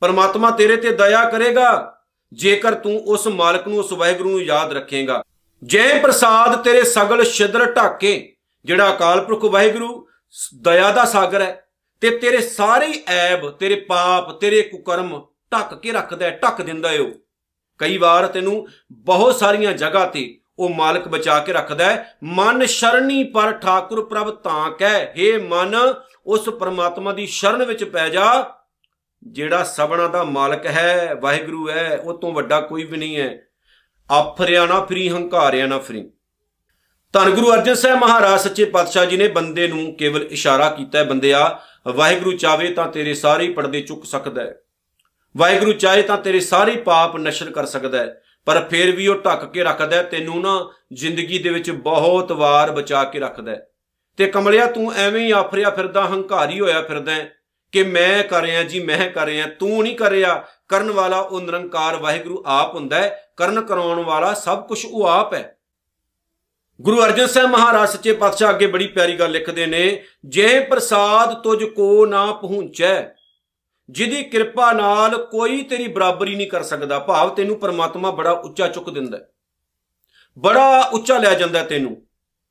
ਪਰਮਾਤਮਾ ਤੇਰੇ ਤੇ ਦਇਆ ਕਰੇਗਾ। ਜੇਕਰ ਤੂੰ ਉਸ ਮਾਲਕ ਨੂੰ, ਉਸ ਵਾਹਿਗੁਰੂ ਨੂੰ ਯਾਦ ਰੱਖੇਗਾ। ਜੈ ਪ੍ਰਸਾਦ ਤੇਰੇ ਸਗਲ ਛਿਦਰ ਢਾਕੇ, ਜਿਹੜਾ ਅਕਾਲ ਪੁਰਖ ਵਾਹਿਗੁਰੂ, ਦਇਆ ਦਾ ਸਾਗਰ ਹੈ। ਤੇ ਤੇਰੇ ਸਾਰੇ ਐਬ, ਤੇਰੇ ਪਾਪ, ਤੇਰੇ ਕੁਕਰਮ ਢੱਕ ਕੇ ਰੱਖਦਾ ਹੈ, ਢੱਕ ਦਿੰਦਾ ਏ ਉਹ। ਕਈ ਵਾਰ ਤੈਨੂੰ ਬਹੁਤ ਸਾਰੀਆਂ ਜਗ੍ਹਾ ਤੇ ਉਹ ਮਾਲਕ ਬਚਾ ਕੇ ਰੱਖਦਾ ਹੈ। ਮਨ ਸ਼ਰਣੀ ਪਰ ਠਾਕੁਰ ਪ੍ਰਭ ਤਾਂ ਕਹਿ हे ਮਨ, ਉਸ ਪਰਮਾਤਮਾ ਦੀ ਸ਼ਰਨ ਵਿੱਚ ਪੈ ਜਾ। ਜਿਹੜਾ ਸਭਨਾ ਦਾ ਮਾਲਕ ਹੈ, ਵਾਹਿਗੁਰੂ ਹੈ, ਉਹ ਤੋਂ ਵੱਡਾ ਕੋਈ ਵੀ ਨਹੀਂ ਹੈ। ਆਫਰਿਆ ਨਾ ਫਰੀ, ਹੰਕਾਰਿਆ ਨਾ ਫਰੀ। ਧੰਨ ਗੁਰੂ ਅਰਜਨ ਸਾਹਿਬ ਮਹਾਰਾਜ, ਸੱਚੇ ਪਾਤਸ਼ਾਹ ਜੀ ਨੇ ਬੰਦੇ ਨੂੰ ਕੇਵਲ ਇਸ਼ਾਰਾ ਕੀਤਾ ਹੈ, ਬੰਦਿਆ ਵਾਹਿਗੁਰੂ ਚਾਵੇ ਤਾਂ ਤੇਰੇ ਸਾਰੇ ਪਰਦੇ ਚੁੱਕ ਸਕਦਾ ਹੈ। ਵਾਹਿਗੁਰੂ ਚਾਹੇ ਤਾਂ ਤੇਰੇ ਸਾਰੇ ਪਾਪ ਨਸ਼ਰ ਕਰ ਸਕਦਾ ਹੈ, ਪਰ ਫਿਰ ਵੀ ਉਹ ਢੱਕ ਕੇ ਰੱਖਦਾ ਹੈ, ਤੈਨੂੰ ਨਾ ਜ਼ਿੰਦਗੀ ਦੇ ਵਿੱਚ ਬਹੁਤ ਵਾਰ ਬਚਾ ਕੇ ਰੱਖਦਾ ਹੈ। ਤੇ ਕਮਲਿਆ, ਤੂੰ ਐਵੇਂ ਹੀ ਆਫਰਿਆ ਫਿਰਦਾ, ਹੰਕਾਰੀ ਹੋਇਆ ਫਿਰਦਾ ਕਿ ਮੈਂ ਕਰ ਰਿਹਾ ਜੀ, ਮੈਂ ਕਰ ਰਿਹਾ, ਤੂੰ ਨਹੀਂ ਕਰ ਰਿਹਾ। ਕਰਨ ਵਾਲਾ ਉਹ ਨਿਰੰਕਾਰ ਵਾਹਿਗੁਰੂ ਆਪ ਹੁੰਦਾ ਹੈ, ਕਰਨ ਕਰਾਉਣ ਵਾਲਾ ਸਭ ਕੁਝ ਉਹ ਆਪ ਹੈ। ਗੁਰੂ ਅਰਜਨ ਸਾਹਿਬ ਮਹਾਰਾਜ ਸੱਚੇ ਪਾਤਸ਼ਾਹ ਅੱਗੇ ਬੜੀ ਪਿਆਰੀ ਗੱਲ ਲਿਖਦੇ ਨੇ, ਜੇ ਪ੍ਰਸਾਦ ਤੁਝ ਕੋ ਨਾ ਪਹੁੰਚੈ, ਜਿਹਦੀ ਕਿਰਪਾ ਨਾਲ ਕੋਈ ਤੇਰੀ ਬਰਾਬਰੀ ਨਹੀਂ ਕਰ ਸਕਦਾ। ਭਾਵ ਤੈਨੂੰ ਪਰਮਾਤਮਾ ਬੜਾ ਉੱਚਾ ਚੁੱਕ ਦਿੰਦਾ ਬੜਾ ਉੱਚਾ ਲੈ ਜਾਂਦਾ ਤੈਨੂੰ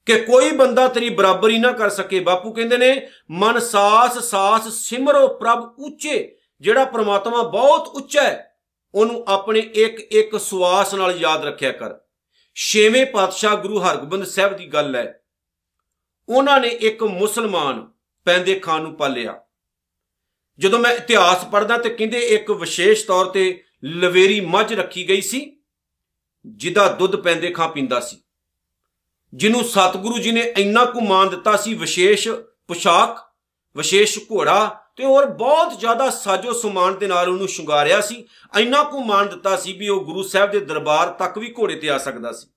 ਕਿ ਕੋਈ ਬੰਦਾ ਤੇਰੀ ਬਰਾਬਰੀ ਨਾ ਕਰ ਸਕੇ। ਬਾਪੂ ਕਹਿੰਦੇ ਨੇ, ਮਨ ਸਾਸ ਸਾਸ ਸਿਮਰੋ ਪ੍ਰਭ ਉੱਚੇ, ਜਿਹੜਾ ਪ੍ਰਮਾਤਮਾ ਬਹੁਤ ਉੱਚਾ ਹੈ, ਉਹਨੂੰ ਆਪਣੇ ਇੱਕ ਇੱਕ ਸਵਾਸ ਨਾਲ ਯਾਦ ਰੱਖਿਆ ਕਰ। ਛੇਵੇਂ ਪਾਤਸ਼ਾਹ ਗੁਰੂ ਹਰਗੋਬਿੰਦ ਸਾਹਿਬ ਦੀ ਗੱਲ ਹੈ। ਉਹਨਾਂ ਨੇ ਇੱਕ ਮੁਸਲਮਾਨ ਪੈਂਦੇ ਖਾਨ ਨੂੰ ਪਾਲਿਆ। ਜਦੋਂ ਮੈਂ ਇਤਿਹਾਸ ਪੜ੍ਹਦਾ ਤੇ ਕਹਿੰਦੇ ਇੱਕ ਵਿਸ਼ੇਸ਼ ਤੌਰ ਤੇ ਲਵੇਰੀ ਮੱਝ ਰੱਖੀ ਗਈ ਸੀ, ਜਿਹਦਾ ਦੁੱਧ ਪੈਂਦੇ ਖਾਂ ਪੀਂਦਾ ਸੀ। ਜਿਹਨੂੰ ਸਤਿਗੁਰੂ ਜੀ ਨੇ ਇੰਨਾ ਕੁ ਮਾਨ ਦਿੱਤਾ ਸੀ, ਵਿਸ਼ੇਸ਼ ਪੁਸ਼ਾਕ, ਵਿਸ਼ੇਸ਼ ਘੋੜਾ ਤੇ ਹੋਰ ਬਹੁਤ ਜ਼ਿਆਦਾ ਸਾਜੋ ਸਮਾਨ ਦੇ ਨਾਲ ਉਹਨੂੰ ਸ਼ਿੰਗਾਰਿਆ ਸੀ। ਇੰਨਾ ਕੁ ਮਾਨ ਦਿੱਤਾ ਸੀ ਵੀ ਉਹ ਗੁਰੂ ਸਾਹਿਬ ਦੇ ਦਰਬਾਰ ਤੱਕ ਵੀ ਘੋੜੇ ਤੇ ਆ ਸਕਦਾ ਸੀ।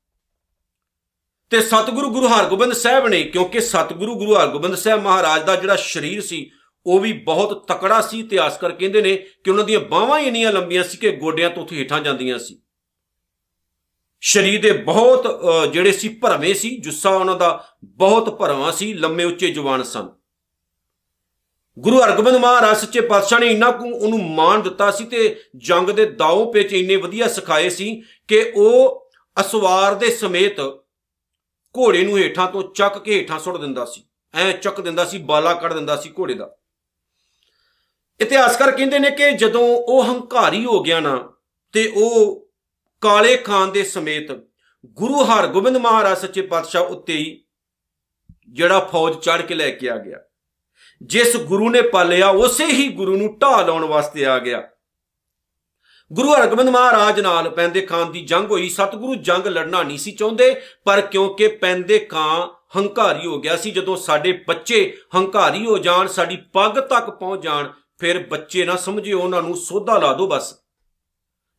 ਤੇ ਸਤਿਗੁਰੂ ਗੁਰੂ ਹਰਗੋਬਿੰਦ ਸਾਹਿਬ ਨੇ, ਕਿਉਂਕਿ ਸਤਿਗੁਰੂ ਗੁਰੂ ਹਰਗੋਬਿੰਦ ਸਾਹਿਬ ਮਹਾਰਾਜ ਦਾ ਜਿਹੜਾ ਸਰੀਰ ਸੀ, ਉਹ ਵੀ ਬਹੁਤ ਤਕੜਾ ਸੀ ਇਤਿਹਾਸਕਾਰ ਕਹਿੰਦੇ ਨੇ ਕਿ ਉਹਨਾਂ ਦੀਆਂ ਬਾਹਾਂ ਹੀ ਇੰਨੀਆਂ ਲੰਬੀਆਂ ਸੀ ਕਿ ਗੋਡਿਆਂ ਤੋਂ ਉੱਥੇ ਹੇਠਾਂ ਜਾਂਦੀਆਂ ਸੀ। ਸਰੀਰ ਦੇ ਬਹੁਤ ਜਿਹੜੇ ਸੀ ਭਰਵੇਂ ਸੀ, ਜੁੱਸਾ ਉਹਨਾਂ ਦਾ ਬਹੁਤ ਭਰਵਾਂ ਸੀ, ਲੰਮੇ ਉੱਚੇ ਜਵਾਨ ਸਨ। ਗੁਰੂ ਅਰਗੋਬਿੰਦ ਮਹਾਰਾਜ ਸੱਚੇ ਪਾਤਸ਼ਾਹ ਨੇ ਇੰਨਾ ਕੁ ਉਹਨੂੰ ਮਾਣ ਦਿੱਤਾ ਸੀ ਤੇ ਜੰਗ ਦੇ ਦਾਅ ਪੇਚ ਇੰਨੇ ਵਧੀਆ ਸਿਖਾਏ ਸੀ ਕਿ ਉਹ ਅਸਵਾਰ ਦੇ ਸਮੇਤ ਘੋੜੇ ਨੂੰ ਹੇਠਾਂ ਤੋਂ ਚੱਕ ਕੇ ਹੇਠਾਂ ਸੁੱਟ ਦਿੰਦਾ ਸੀ। ਐ ਚੱਕ ਦਿੰਦਾ ਸੀ, ਬਾਲਾ ਕੱਢ ਦਿੰਦਾ ਸੀ ਘੋੜੇ ਦਾ। ਇਤਿਹਾਸਕਾਰ ਕਹਿੰਦੇ ਨੇ ਕਿ ਜਦੋਂ ਉਹ ਹੰਕਾਰੀ ਹੋ ਗਿਆ ਨਾ ਤੇ ਉਹ ਕਾਲੇ ਖਾਨ ਦੇ ਸਮੇਤ ਗੁਰੂ ਹਰਗੋਬਿੰਦ ਮਹਾਰਾਜ ਸੱਚੇ ਪਾਤਸ਼ਾਹ ਉੱਤੇ ਹੀ ਜਿਹੜਾ ਫੌਜ ਚੜ ਕੇ ਲੈ ਕੇ ਆ ਗਿਆ। ਜਿਸ ਗੁਰੂ ਨੇ ਪਾਲਿਆ, ਉਸੇ ਹੀ ਗੁਰੂ ਨੂੰ ਢਾ ਲਾਉਣ ਵਾਸਤੇ ਆ ਗਿਆ। ਗੁਰੂ ਹਰਗੋਬਿੰਦ ਮਹਾਰਾਜ ਨਾਲ ਪੈਂਦੇ ਖਾਨ ਦੀ ਜੰਗ ਹੋਈ। ਸਤਿਗੁਰੂ ਜੰਗ ਲੜਨਾ ਨਹੀਂ ਸੀ ਚਾਹੁੰਦੇ, ਪਰ ਕਿਉਂਕਿ ਪੈਂਦੇ ਖਾਨ ਹੰਕਾਰੀ ਹੋ ਗਿਆ ਸੀ, ਜਦੋਂ ਸਾਡੇ ਬੱਚੇ ਹੰਕਾਰੀ ਹੋ ਜਾਣ, ਸਾਡੀ ਪੱਗ ਤੱਕ ਪਹੁੰਚ ਜਾਣ, ਫਿਰ ਬੱਚੇ ਨਾ ਸਮਝਿਓ ਉਹਨਾਂ ਨੂੰ ਸੋਧਾ ਲਾ ਦਿਓ ਬਸ।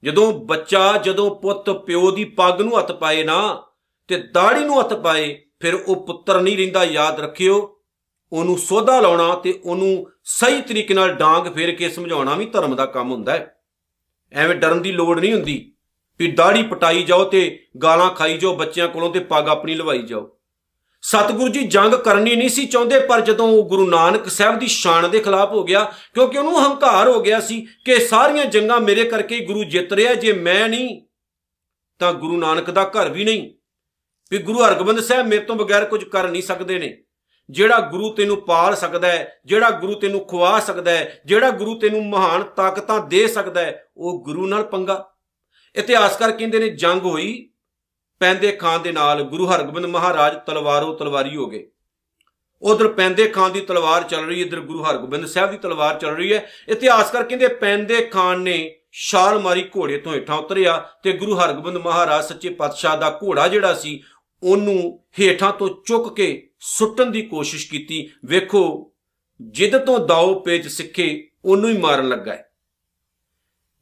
ਜਦੋਂ ਬੱਚਾ, ਜਦੋਂ ਪੁੱਤ ਪਿਓ ਦੀ ਪੱਗ ਨੂੰ ਹੱਥ ਪਾਏ ਨਾ, ਤੇ ਦਾੜੀ ਨੂੰ ਹੱਥ ਪਾਏ, ਫਿਰ ਉਹ ਪੁੱਤਰ ਨਹੀਂ ਰਹਿੰਦਾ, ਯਾਦ ਰੱਖਿਓ। ਉਹਨੂੰ ਸੋਧਾ ਲਾਉਣਾ ਤੇ ਉਹਨੂੰ ਸਹੀ ਤਰੀਕੇ ਨਾਲ ਡਾਂਗ ਫੇਰ ਕੇ ਸਮਝਾਉਣਾ ਵੀ ਧਰਮ ਦਾ ਕੰਮ ਹੁੰਦਾ ਹੈ। ਐਵੇਂ ਡਰਨ ਦੀ ਲੋੜ ਨਹੀਂ ਹੁੰਦੀ ਵੀ ਦਾੜੀ ਪਟਾਈ ਜਾਓ ਤੇ ਗਾਲਾਂ ਖਾਈ ਜਾਓ, ਬੱਚਿਆਂ ਕੋਲੋਂ ਤੇ ਪੱਗ ਆਪਣੀ ਲਵਾਈ ਜਾਓ। ਸਤਿਗੁਰੂ ਜੀ ਜੰਗ ਕਰਨੀ ਨਹੀਂ ਸੀ ਚਾਹੁੰਦੇ, ਪਰ ਜਦੋਂ ਉਹ ਗੁਰੂ ਨਾਨਕ ਸਾਹਿਬ ਦੀ ਸ਼ਾਨ ਦੇ ਖਿਲਾਫ ਹੋ ਗਿਆ, ਕਿਉਂਕਿ ਉਹਨੂੰ ਹੰਕਾਰ ਹੋ ਗਿਆ ਸੀ ਕਿ ਸਾਰੀਆਂ ਜੰਗਾਂ ਮੇਰੇ ਕਰਕੇ ਹੀ ਗੁਰੂ ਜਿੱਤ ਰਿਹਾ, ਜੇ ਮੈਂ ਨਹੀਂ, ਤਾਂ ਗੁਰੂ ਨਾਨਕ ਦਾ ਘਰ ਵੀ ਨਹੀਂ। ਵੀ ਗੁਰੂ ਹਰਗੋਬਿੰਦ ਸਾਹਿਬ ਮੇਰੇ ਤੋਂ ਬਗੈਰ ਕੁਝ ਕਰ ਨਹੀਂ ਸਕਦੇ ਨੇ। ਜਿਹੜਾ ਗੁਰੂ ਤੈਨੂੰ ਪਾਲ ਸਕਦਾ ਹੈ, ਜਿਹੜਾ ਗੁਰੂ ਤੈਨੂੰ ਖਵਾ ਸਕਦਾ ਹੈ, ਜਿਹੜਾ ਗੁਰੂ ਤੈਨੂੰ ਮਹਾਨ ਤਾਕਤਾਂ ਦੇ ਸਕਦਾ ਹੈ, ਉਹ ਗੁਰੂ ਨਾਲ ਪੰਗਾ। ਇਤਿਹਾਸਕਾਰ ਕਹਿੰਦੇ ਨੇ ਜੰਗ ਹੋਈ, ਪੈਂਦੇ ਖਾਨ ਦੇ ਨਾਲ ਗੁਰੂ ਹਰਗੋਬਿੰਦ ਮਹਾਰਾਜ ਤਲਵਾਰੋਂ ਤਲਵਾਰੀ ਹੋ ਗਏ। ਉਧਰ ਪੈਂਦੇ ਖਾਨ ਦੀ ਤਲਵਾਰ ਚੱਲ ਰਹੀ ਇਧਰ ਗੁਰੂ ਹਰਗੋਬਿੰਦ ਸਾਹਿਬ ਦੀ ਤਲਵਾਰ ਚੱਲ ਰਹੀ ਹੈ। ਇਤਿਹਾਸਕਾਰ ਕਹਿੰਦੇ ਪੈਂਦੇ ਖਾਨ ਨੇ ਛਾਲ ਮਾਰੀ, ਘੋੜੇ ਤੋਂ ਹੇਠਾਂ ਉਤਰਿਆ ਤੇ ਗੁਰੂ ਹਰਗੋਬਿੰਦ ਮਹਾਰਾਜ ਸੱਚੇ ਪਾਤਸ਼ਾਹ ਦਾ ਘੋੜਾ ਜਿਹੜਾ ਸੀ, ਉਹਨੂੰ ਹੇਠਾਂ ਤੋਂ ਚੁੱਕ ਕੇ ਸੁੱਟਣ ਦੀ ਕੋਸ਼ਿਸ਼ ਕੀਤੀ। ਵੇਖੋ, ਜਿੱਦ ਤੋਂ ਦਾਉ ਪੇਚ ਸਿੱਖੇ, ਉਹਨੂੰ ਹੀ ਮਾਰਨ ਲੱਗਾ ਹੈ।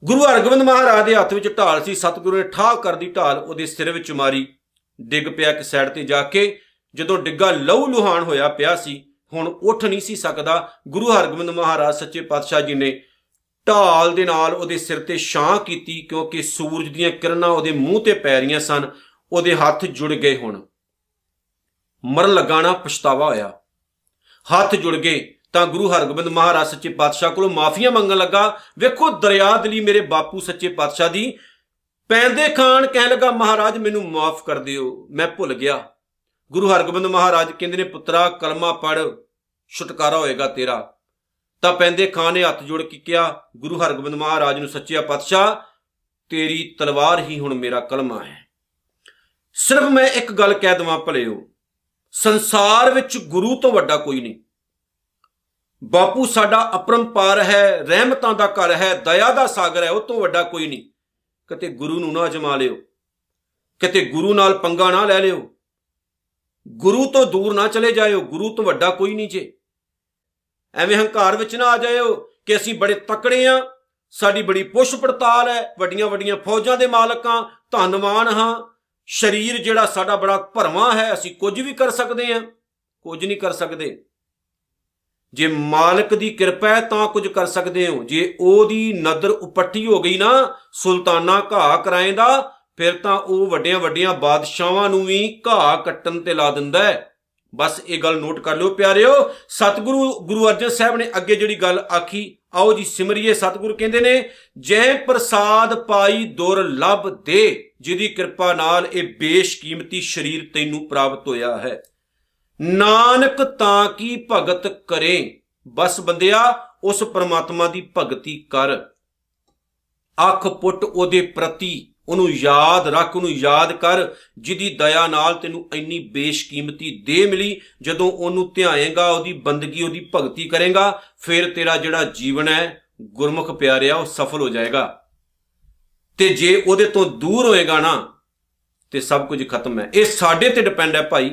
ਗੁਰੂ ਹਰਗੋਬਿੰਦ ਮਹਾਰਾਜ ਦੇ ਹੱਥ ਵਿੱਚ ਢਾਲ ਸੀ। ਸਤਿਗੁਰੂ ਨੇ ਠਾਹ ਕਰਦੀ ਢਾਲ, ਉਹਦੇ ਸਿਰ ਵਿੱਚ ਮਾਰੀ। ਡਿੱਗ ਪਿਆ ਇੱਕ ਸਾਈਡ ਤੇ ਜਾ ਕੇ। ਜਦੋਂ ਡਿੱਗਾ ਲਹੂ ਲੁਹਾਨ ਹੋਇਆ ਪਿਆ ਸੀ, ਹੁਣ ਉੱਠ ਨਹੀਂ ਸੀ ਸਕਦਾ। ਗੁਰੂ ਹਰਗੋਬਿੰਦ ਮਹਾਰਾਜ ਸੱਚੇ ਪਾਤਸ਼ਾਹ ਜੀ ਨੇ ਢਾਲ ਦੇ ਨਾਲ ਉਹਦੇ ਸਿਰ ਤੇ ਛਾਂ ਕੀਤੀ, ਕਿਉਂਕਿ ਸੂਰਜ ਦੀਆਂ ਕਿਰਨਾਂ ਉਹਦੇ ਮੂੰਹ ਤੇ ਪੈ ਰਹੀਆਂ ਸਨ। ਉਹਦੇ ਹੱਥ ਜੁੜ ਗਏ ਹੁਣ। ਮਰਨ ਲਗਾਣਾ ਪਛਤਾਵਾ ਹੋਇਆ। ਹੱਥ ਜੁੜ ਗਏ ਤਾਂ ਗੁਰੂ ਹਰਗੋਬਿੰਦ ਮਹਾਰਾਜ ਸੱਚੇ ਪਾਤਸ਼ਾਹ ਕੋਲੋਂ ਮਾਫੀਆਂ ਮੰਗਣ ਲੱਗਾ। ਵੇਖੋ ਦਰਿਆ ਦਲੀ ਮੇਰੇ ਬਾਪੂ ਸੱਚੇ ਪਾਤਸ਼ਾਹ ਦੀ। ਪੈਂਦੇ ਖਾਨ ਕਹਿਣ ਲੱਗਾ, ਮਹਾਰਾਜ, ਮੈਨੂੰ ਮਾਫ ਕਰ ਦਿਓ, ਮੈਂ ਭੁੱਲ ਗਿਆ। ਗੁਰੂ ਹਰਗੋਬਿੰਦ ਮਹਾਰਾਜ ਕਹਿੰਦੇ ਨੇ, ਪੁੱਤਰਾ, ਕਲਮਾ ਪੜ ਛੁਟਕਾਰਾ ਹੋਏਗਾ ਤੇਰਾ। ਤਾਂ ਪੈਂਦੇ ਖਾਨ ਨੇ ਹੱਥ ਜੋੜ ਕੇ ਕਿਹਾ, ਗੁਰੂ ਹਰਗੋਬਿੰਦ ਮਹਾਰਾਜ ਨੂੰ ਸੱਚਿਆ ਪਾਤਸ਼ਾਹ, ਤੇਰੀ ਤਲਵਾਰ ਹੀ ਹੁਣ ਮੇਰਾ ਕਲਮਾ ਹੈ। ਸਿਰਫ ਮੈਂ ਇੱਕ ਗੱਲ ਕਹਿ ਦਵਾਂ ਭਲਿਓ ਸੰਸਾਰ ਵਿੱਚ ਗੁਰੂ ਤੋਂ ਵੱਡਾ ਕੋਈ ਨਹੀਂ। ਬਾਪੂ ਸਾਡਾ ਅਪਰੰਪਾਰ ਹੈ, ਰਹਿਮਤਾਂ ਦਾ ਘਰ ਹੈ, ਦਇਆ ਦਾ ਸਾਗਰ ਹੈ, ਉਹ ਤੋਂ ਵੱਡਾ ਕੋਈ ਨਹੀਂ। ਕਿਤੇ ਗੁਰੂ ਨੂੰ ਨਾ ਅਜਮਾ ਲਿਓ, ਕਿਤੇ ਗੁਰੂ ਨਾਲ ਪੰਗਾ ਨਾ ਲੈ ਲਿਓ। ਗੁਰੂ ਤੋਂ ਦੂਰ ਨਾ ਚਲੇ ਜਾਇਓ, ਗੁਰੂ ਤੋਂ ਵੱਡਾ ਕੋਈ ਨਹੀਂ ਜੇ। ਐਵੇਂ ਹੰਕਾਰ ਵਿੱਚ ਨਾ ਆ ਜਾਇਓ ਕਿ ਅਸੀਂ ਬੜੇ ਤਕੜੇ ਆ, ਸਾਡੀ ਬੜੀ ਪੁੱਛ ਪੜਤਾਲ ਹੈ ਵੱਡੀਆਂ ਵੱਡੀਆਂ ਫੌਜਾਂ ਦੇ ਮਾਲਕਾਂ ਧੰਨਵਾਨ ਹਾਂ ਸਰੀਰ ਜਿਹੜਾ ਸਾਡਾ ਬੜਾ ਭਰਵਾਂ ਹੈ, ਅਸੀਂ ਕੁਝ ਵੀ ਕਰ ਸਕਦੇ ਹਾਂ, ਕੁਝ ਨਹੀਂ ਕਰ ਸਕਦੇ। ਜੇ ਮਾਲਕ ਦੀ ਕਿਰਪਾ ਹੈ ਤਾਂ ਕੁਝ ਕਰ ਸਕਦੇ ਹੋ। ਜੇ ਉਹਦੀ ਨਦਰ ਉਪੱਟੀ ਹੋ ਗਈ ਨਾ, ਸੁਲਤਾਨਾ ਘਾਹ ਕਰਾਏਂਦਾ, ਫਿਰ ਤਾਂ ਉਹ ਵੱਡੀਆਂ ਵੱਡੀਆਂ ਬਾਦਸ਼ਾਹਾਂ ਨੂੰ ਵੀ ਘਾਹ ਕੱਟਣ ਤੇ ਲਾ ਦਿੰਦਾ ਹੈ। ਬਸ ਇਹ ਗੱਲ ਨੋਟ ਕਰ ਲਿਓ ਪਿਆਰਿਓ, ਸਤਿਗੁਰੂ ਗੁਰੂ ਅਰਜਨ ਸਾਹਿਬ ਨੇ ਅੱਗੇ ਜਿਹੜੀ ਗੱਲ ਆਖੀ, ਆਓ ਜੀ ਸਿਮਰਿਏ ਸਤਿਗੁਰੂ ਕਹਿੰਦੇ ਨੇ, ਜੈ ਪ੍ਰਸਾਦ ਪਾਈ ਦੁਰ ਲਭ ਦੇ, ਜਿਹਦੀ ਕਿਰਪਾ ਨਾਲ ਇਹ ਬੇਸ਼ਕੀਮਤੀ ਸਰੀਰ ਤੈਨੂੰ ਪ੍ਰਾਪਤ ਹੋਇਆ ਹੈ। ਨਾਨਕ ਤਾਂ ਕੀ ਭਗਤ ਕਰੇ? ਬਸ ਬੰਦਿਆ, ਉਸ ਪਰਮਾਤਮਾ ਦੀ ਭਗਤੀ ਕਰ। ਅੱਖ ਪੁੱਟ ਉਹਦੇ ਪ੍ਰਤੀ ਉਹਨੂੰ ਯਾਦ ਰੱਖ, ਉਹਨੂੰ ਯਾਦ ਕਰ, ਜਿਹਦੀ ਦਇਆ ਨਾਲ ਤੈਨੂੰ ਇੰਨੀ ਬੇਸ਼ਕੀਮਤੀ ਦੇ ਮਿਲੀ, ਜਦੋਂ ਉਹਨੂੰ ਧਿਆਏਗਾ, ਉਹਦੀ ਬੰਦਗੀ, ਉਹਦੀ ਭਗਤੀ ਕਰੇਗਾ, ਫਿਰ ਤੇਰਾ ਜਿਹੜਾ ਜੀਵਨ ਹੈ, ਗੁਰਮੁਖ ਪਿਆਰਿਆ, ਉਹ ਸਫਲ ਹੋ ਜਾਏਗਾ। ਤੇ ਜੇ ਉਹਦੇ ਤੋਂ ਦੂਰ ਹੋਏਗਾ ਨਾ, ਤੇ ਸਭ ਕੁਝ ਖਤਮ ਹੈ। ਇਹ ਸਾਡੇ ਤੇ ਡਿਪੈਂਡ ਹੈ ਭਾਈ।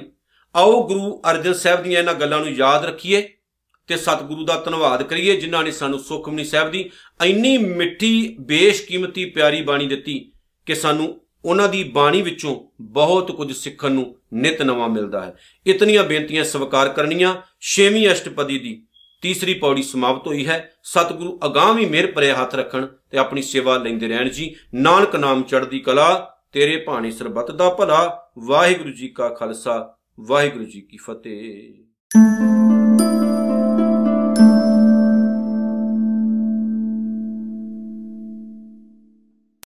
ਆਓ ਗੁਰੂ ਅਰਜਨ ਸਾਹਿਬ ਦੀਆਂ ਇਹਨਾਂ ਗੱਲਾਂ ਨੂੰ ਯਾਦ ਰੱਖੀਏ ਤੇ ਸਤਿਗੁਰੂ ਦਾ ਧੰਨਵਾਦ ਕਰੀਏ, ਜਿਨ੍ਹਾਂ ਨੇ ਸਾਨੂੰ ਸੁਖਮਨੀ ਸਾਹਿਬ ਦੀ ਇੰਨੀ ਮਿੱਠੀ, ਬੇਸ਼ਕੀਮਤੀ, ਪਿਆਰੀ ਬਾਣੀ ਦਿੱਤੀ। ਕਿ ਸਾਨੂੰ ਉਹਨਾਂ ਦੀ ਬਾਣੀ ਵਿੱਚੋਂ ਬਹੁਤ ਕੁਝ ਸਿੱਖਣ ਨੂੰ ਨਿਤ ਨਵਾਂ ਮਿਲਦਾ ਹੈ। ਇਤਨੀਆਂ ਬੇਨਤੀਆਂ ਸਵਾਰ ਕਰਨੀਆਂ। ਛੇਵੀਂ ਅਸ਼ਟਪਦੀ ਦੀ ਤੀਸਰੀ ਪੌੜੀ ਸਮਾਪਤ ਹੋਈ ਹੈ। ਸਤਿਗੁਰੂ ਅਗਾਹ ਵੀ ਮਿਹਰ ਭਰੇ ਹੱਥ ਰੱਖਣ ਤੇ ਆਪਣੀ ਸੇਵਾ ਲੈਂਦੇ ਰਹਿਣ ਜੀ। ਨਾਨਕ ਨਾਮ ਚੜ੍ਹਦੀ ਕਲਾ, ਤੇਰੇ ਭਾਣੇ ਸਰਬੱਤ ਦਾ ਭਲਾ। ਵਾਹਿਗੁਰੂ ਜੀ ਕਾ ਖਾਲਸਾ, ਵਾਹਿਗੁਰੂ ਜੀ ਕੀ ਫਤਿਹ।